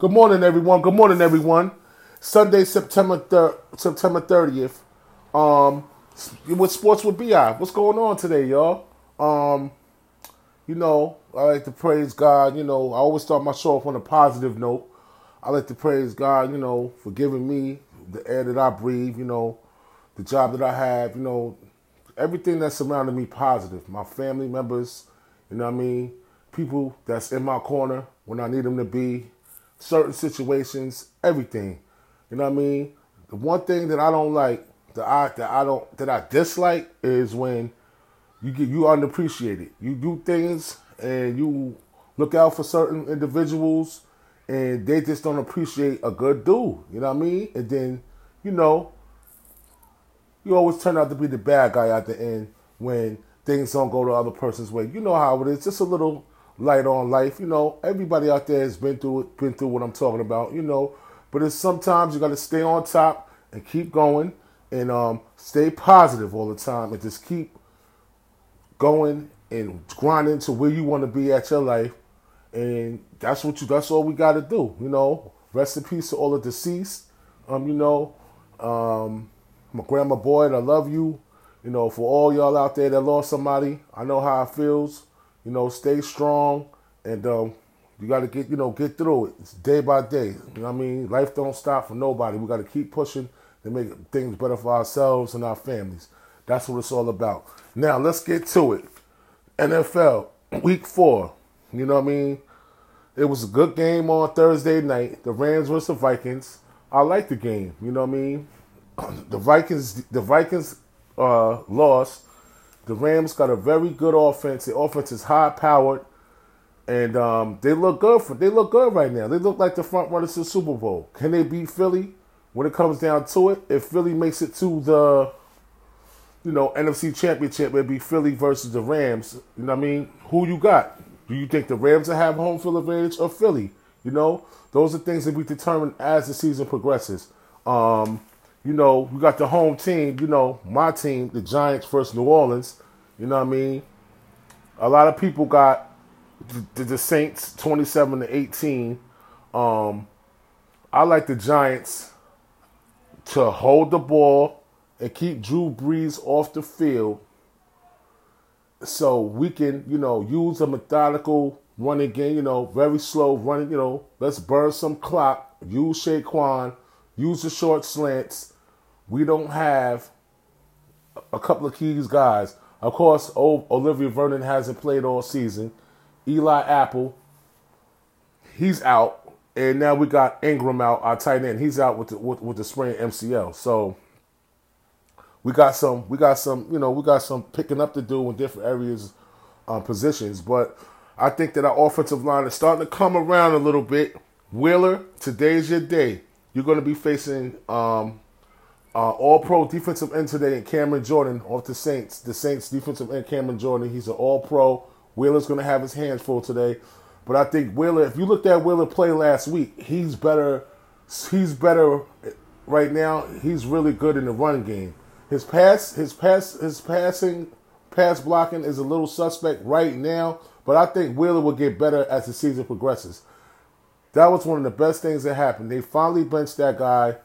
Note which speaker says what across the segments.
Speaker 1: Good morning, everyone. Good morning, everyone. Sunday, September thir- September thirtieth. Um, with sports with Bi. What's going on today, y'all? Um, you know, I like to praise God. You know, I always start my show off on a positive note. I like to praise God. You know, for giving me the air that I breathe. You know, the job that I have. You know, everything that surrounded me positive. My family members. You know what I mean? People that's in my corner when I need them to be. Certain situations, everything. You know what I mean? The one thing that I don't like, that I that I don't that I dislike is when you get you unappreciated. You do things and you look out for certain individuals and they just don't appreciate a good dude. You know what I mean? And then, you know, you always turn out to be the bad guy at the end when things don't go the other person's way. You know how it is. Just a little light on life. You know, everybody out there has been through it, been through what I'm talking about. You know, but it's sometimes you got to stay on top and keep going and um, stay positive all the time and just keep going and grinding to where you want to be at your life. And that's what you. That's all we got to do. You know, rest in peace to all the deceased. Um, you know, um, my grandma Boyd, I love you. You know, for all y'all out there that lost somebody, I know how it feels. You know, stay strong and um, you got to get you know get through it. It's day by day. You know what I mean? Life don't stop for nobody. We got to keep pushing to make things better for ourselves and our families. That's what it's all about. Now let's get to it. NFL Week Four. You know what I mean? It was a good game on Thursday night. The Rams versus the Vikings. I like the game. You know what I mean? The Vikings. The Vikings uh, lost. The Rams got a very good offense. The offense is high powered and um, they look good for they look good right now. They look like the front runners to the Super Bowl. Can they beat Philly when it comes down to it? If Philly makes it to the you know NFC Championship, it'd be Philly versus the Rams. You know what I mean? Who you got? Do you think the Rams will have home field advantage or Philly? You know, those are things that we determine as the season progresses. Um, you know, we got the home team. You know, my team, the Giants versus New Orleans. You know what I mean? A lot of people got the, the Saints 27 to 18. Um, I like the Giants to hold the ball and keep Drew Brees off the field so we can, you know, use a methodical running game, you know, very slow running, you know, let's burn some clock, use Saquon, use the short slants. We don't have a couple of keys guys. Of course, Olivier Vernon hasn't played all season. Eli Apple, he's out. And now we got Engram out, our tight end. He's out with the with, with the sprained MCL. So we got some we got some, you know, we got some picking up to do in different areas um, positions. But I think that our offensive line is starting to come around a little bit. Wheeler, today's your day. You're going to be facing um, uh, All Pro defensive end today, and Cameron Jordan off the Saints. The Saints defensive end, Cameron Jordan. He's an All Pro. Wheeler's going to have his hands full today. But I think Wheeler, if you looked at Wheeler play last week, he's better. He's better right now. He's really good in the run game. His pass, his pass, his passing, pass blocking is a little suspect right now. But I think Wheeler will get better as the season progresses. That was one of the best things that happened. They finally benched that guy,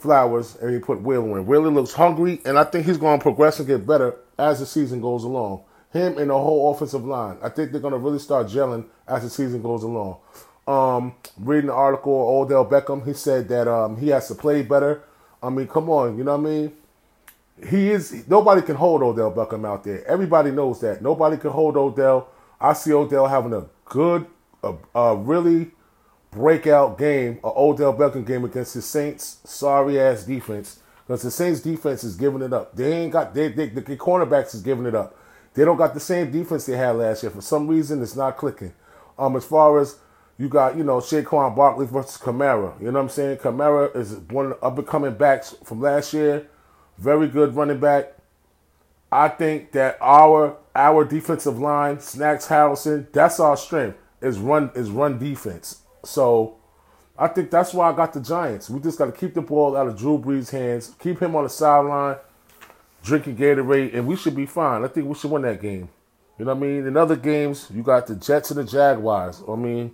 Speaker 1: Flowers, and he put Wheeler in. Wheeler looks hungry, and I think he's going to progress and get better as the season goes along him and the whole offensive line. I think they're going to really start gelling as the season goes along. Um, reading the article, Odell Beckham, he said that um, he has to play better. I mean, come on, you know what I mean? He is nobody can hold Odell Beckham out there. Everybody knows that. Nobody can hold Odell. I see Odell having a good, a, a really breakout game, a Odell Beckham game against the Saints' sorry ass defense. Because the Saints defense is giving it up. They ain't got they, they the cornerbacks is giving it up. They don't got the same defense they had last year. For some reason, it's not clicking. Um, as far as you got, you know, Saquon Barkley versus Kamara. You know what I'm saying? Kamara is one of the up and coming backs from last year. Very good running back. I think that our our defensive line, Snacks Harrison, that's our strength. Is run is run defense. So I think that's why I got the Giants. We just got to keep the ball out of Drew Brees' hands, keep him on the sideline, drinking Gatorade, and we should be fine. I think we should win that game. You know what I mean? In other games, you got the Jets and the Jaguars. I mean,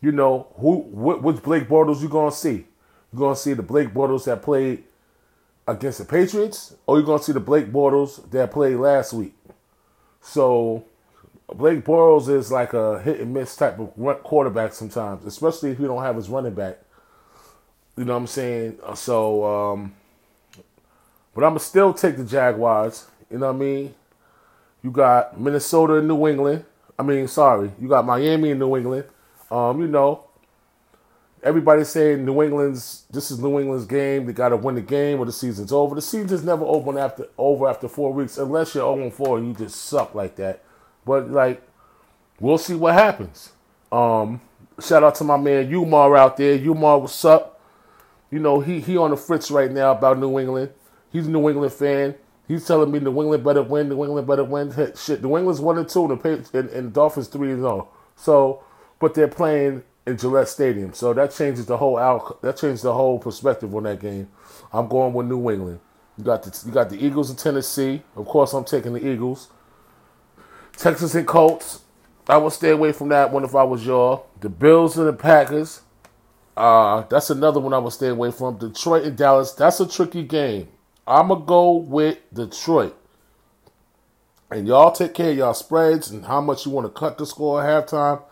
Speaker 1: you know, who wh- which Blake Bortles you gonna see? You gonna see the Blake Bortles that played against the Patriots, or you gonna see the Blake Bortles that played last week? So Blake Bortles is like a hit and miss type of quarterback sometimes, especially if you don't have his running back. You know what I'm saying? So, um, but I'm gonna still take the Jaguars. You know what I mean? You got Minnesota and New England. I mean, sorry, you got Miami and New England. Um, you know, everybody's saying New England's this is New England's game. They got to win the game or the season's over. The season's never open after over after four weeks unless you're 0 4 and you just suck like that. But like, we'll see what happens. Um, shout out to my man Umar out there. Umar, what's up? You know he he on the fritz right now about New England. He's a New England fan. He's telling me New England better win. New England better win. Shit, New England's one and two, and the and, and the Dolphins three and zero. So, but they're playing in Gillette Stadium, so that changes the whole out. That changes the whole perspective on that game. I'm going with New England. You got the you got the Eagles in Tennessee. Of course, I'm taking the Eagles. Texas and Colts. I would stay away from that one if I was y'all. The Bills and the Packers. Uh, that's another one I would stay away from. Detroit and Dallas. That's a tricky game. I'ma go with Detroit. And y'all take care of y'all spreads and how much you want to cut the score at halftime.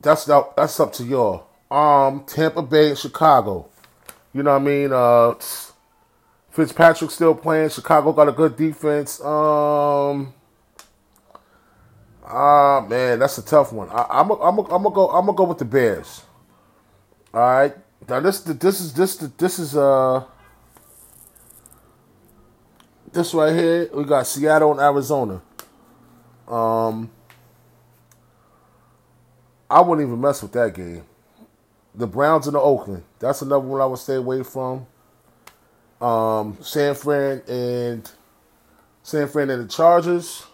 Speaker 1: That's up, that's up to y'all. Um, Tampa Bay and Chicago. You know what I mean? Uh, Fitzpatrick still playing. Chicago got a good defense. Um, ah man, that's a tough one. I, I'm a, I'm a, I'm gonna go. I'm gonna go with the Bears. All right. Now this this is this this is uh this right here. We got Seattle and Arizona. Um. I wouldn't even mess with that game. The Browns and the Oakland. That's another one I would stay away from. Um, San Fran and San Fran and the Chargers.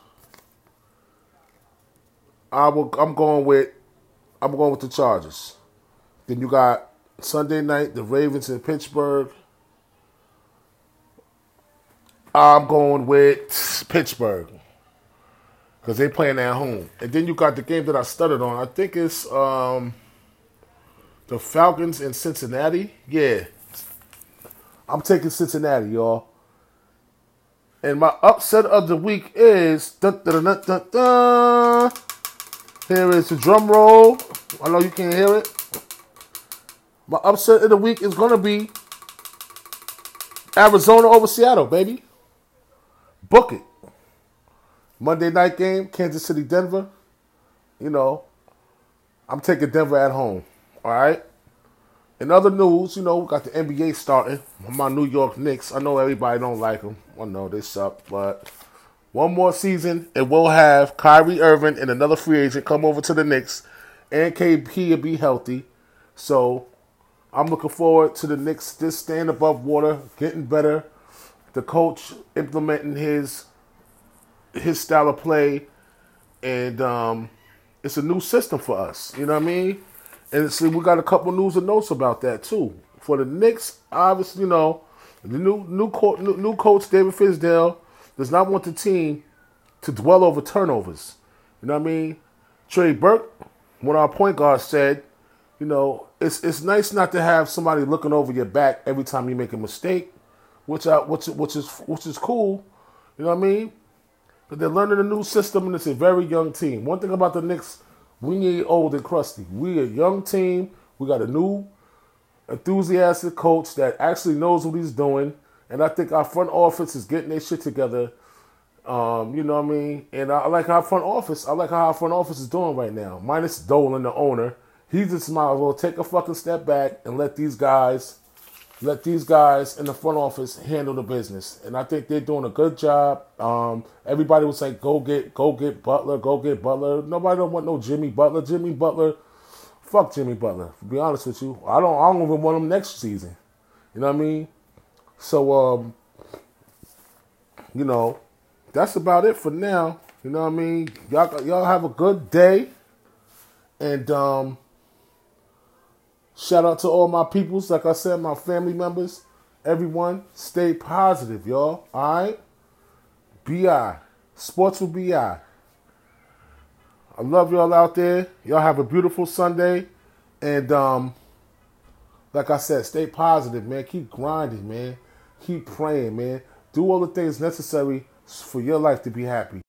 Speaker 1: I will. I'm going with. I'm going with the Chargers. Then you got Sunday night the Ravens in Pittsburgh. I'm going with Pittsburgh because they playing at home. And then you got the game that I stuttered on. I think it's um, the Falcons in Cincinnati. Yeah, I'm taking Cincinnati, y'all. And my upset of the week is dun, dun, dun. Here is the drum roll. I know you can't hear it. My upset of the week is gonna be Arizona over Seattle, baby. Book it. Monday night game, Kansas City, Denver. You know, I'm taking Denver at home. All right. In other news, you know, we got the NBA starting. My New York Knicks. I know everybody don't like them. I know they suck, but one more season, and we'll have Kyrie Irving and another free agent come over to the Knicks, and KP will be healthy. So I'm looking forward to the Knicks just staying above water, getting better. The coach implementing his his style of play, and um, it's a new system for us. You know what I mean? And see, we got a couple news and notes about that too. For the Knicks, obviously, you know, the new new, co- new, new coach David Fizdale does not want the team to dwell over turnovers. You know what I mean? Trey Burke, of our point guards, said, you know, it's it's nice not to have somebody looking over your back every time you make a mistake, which I, which which is which is cool. You know what I mean? But they're learning a new system, and it's a very young team. One thing about the Knicks, we need old and crusty. We a young team. We got a new, enthusiastic coach that actually knows what he's doing, and I think our front office is getting their shit together. Um, you know what I mean? And I like our front office. I like how our front office is doing right now. Minus Dolan, the owner. He just might as well take a fucking step back and let these guys let these guys in the front office handle the business, and I think they're doing a good job. Um, everybody was like, "Go get, go get Butler, go get Butler." Nobody don't want no Jimmy Butler. Jimmy Butler, fuck Jimmy Butler. To be honest with you, I don't. I don't even want him next season. You know what I mean? So, um, you know, that's about it for now. You know what I mean? Y'all, y'all have a good day, and um. Shout out to all my peoples, like I said, my family members, everyone. Stay positive, y'all. All right? BI. Sports with BI. I love y'all out there. Y'all have a beautiful Sunday. And um, like I said, stay positive, man. Keep grinding, man. Keep praying, man. Do all the things necessary for your life to be happy.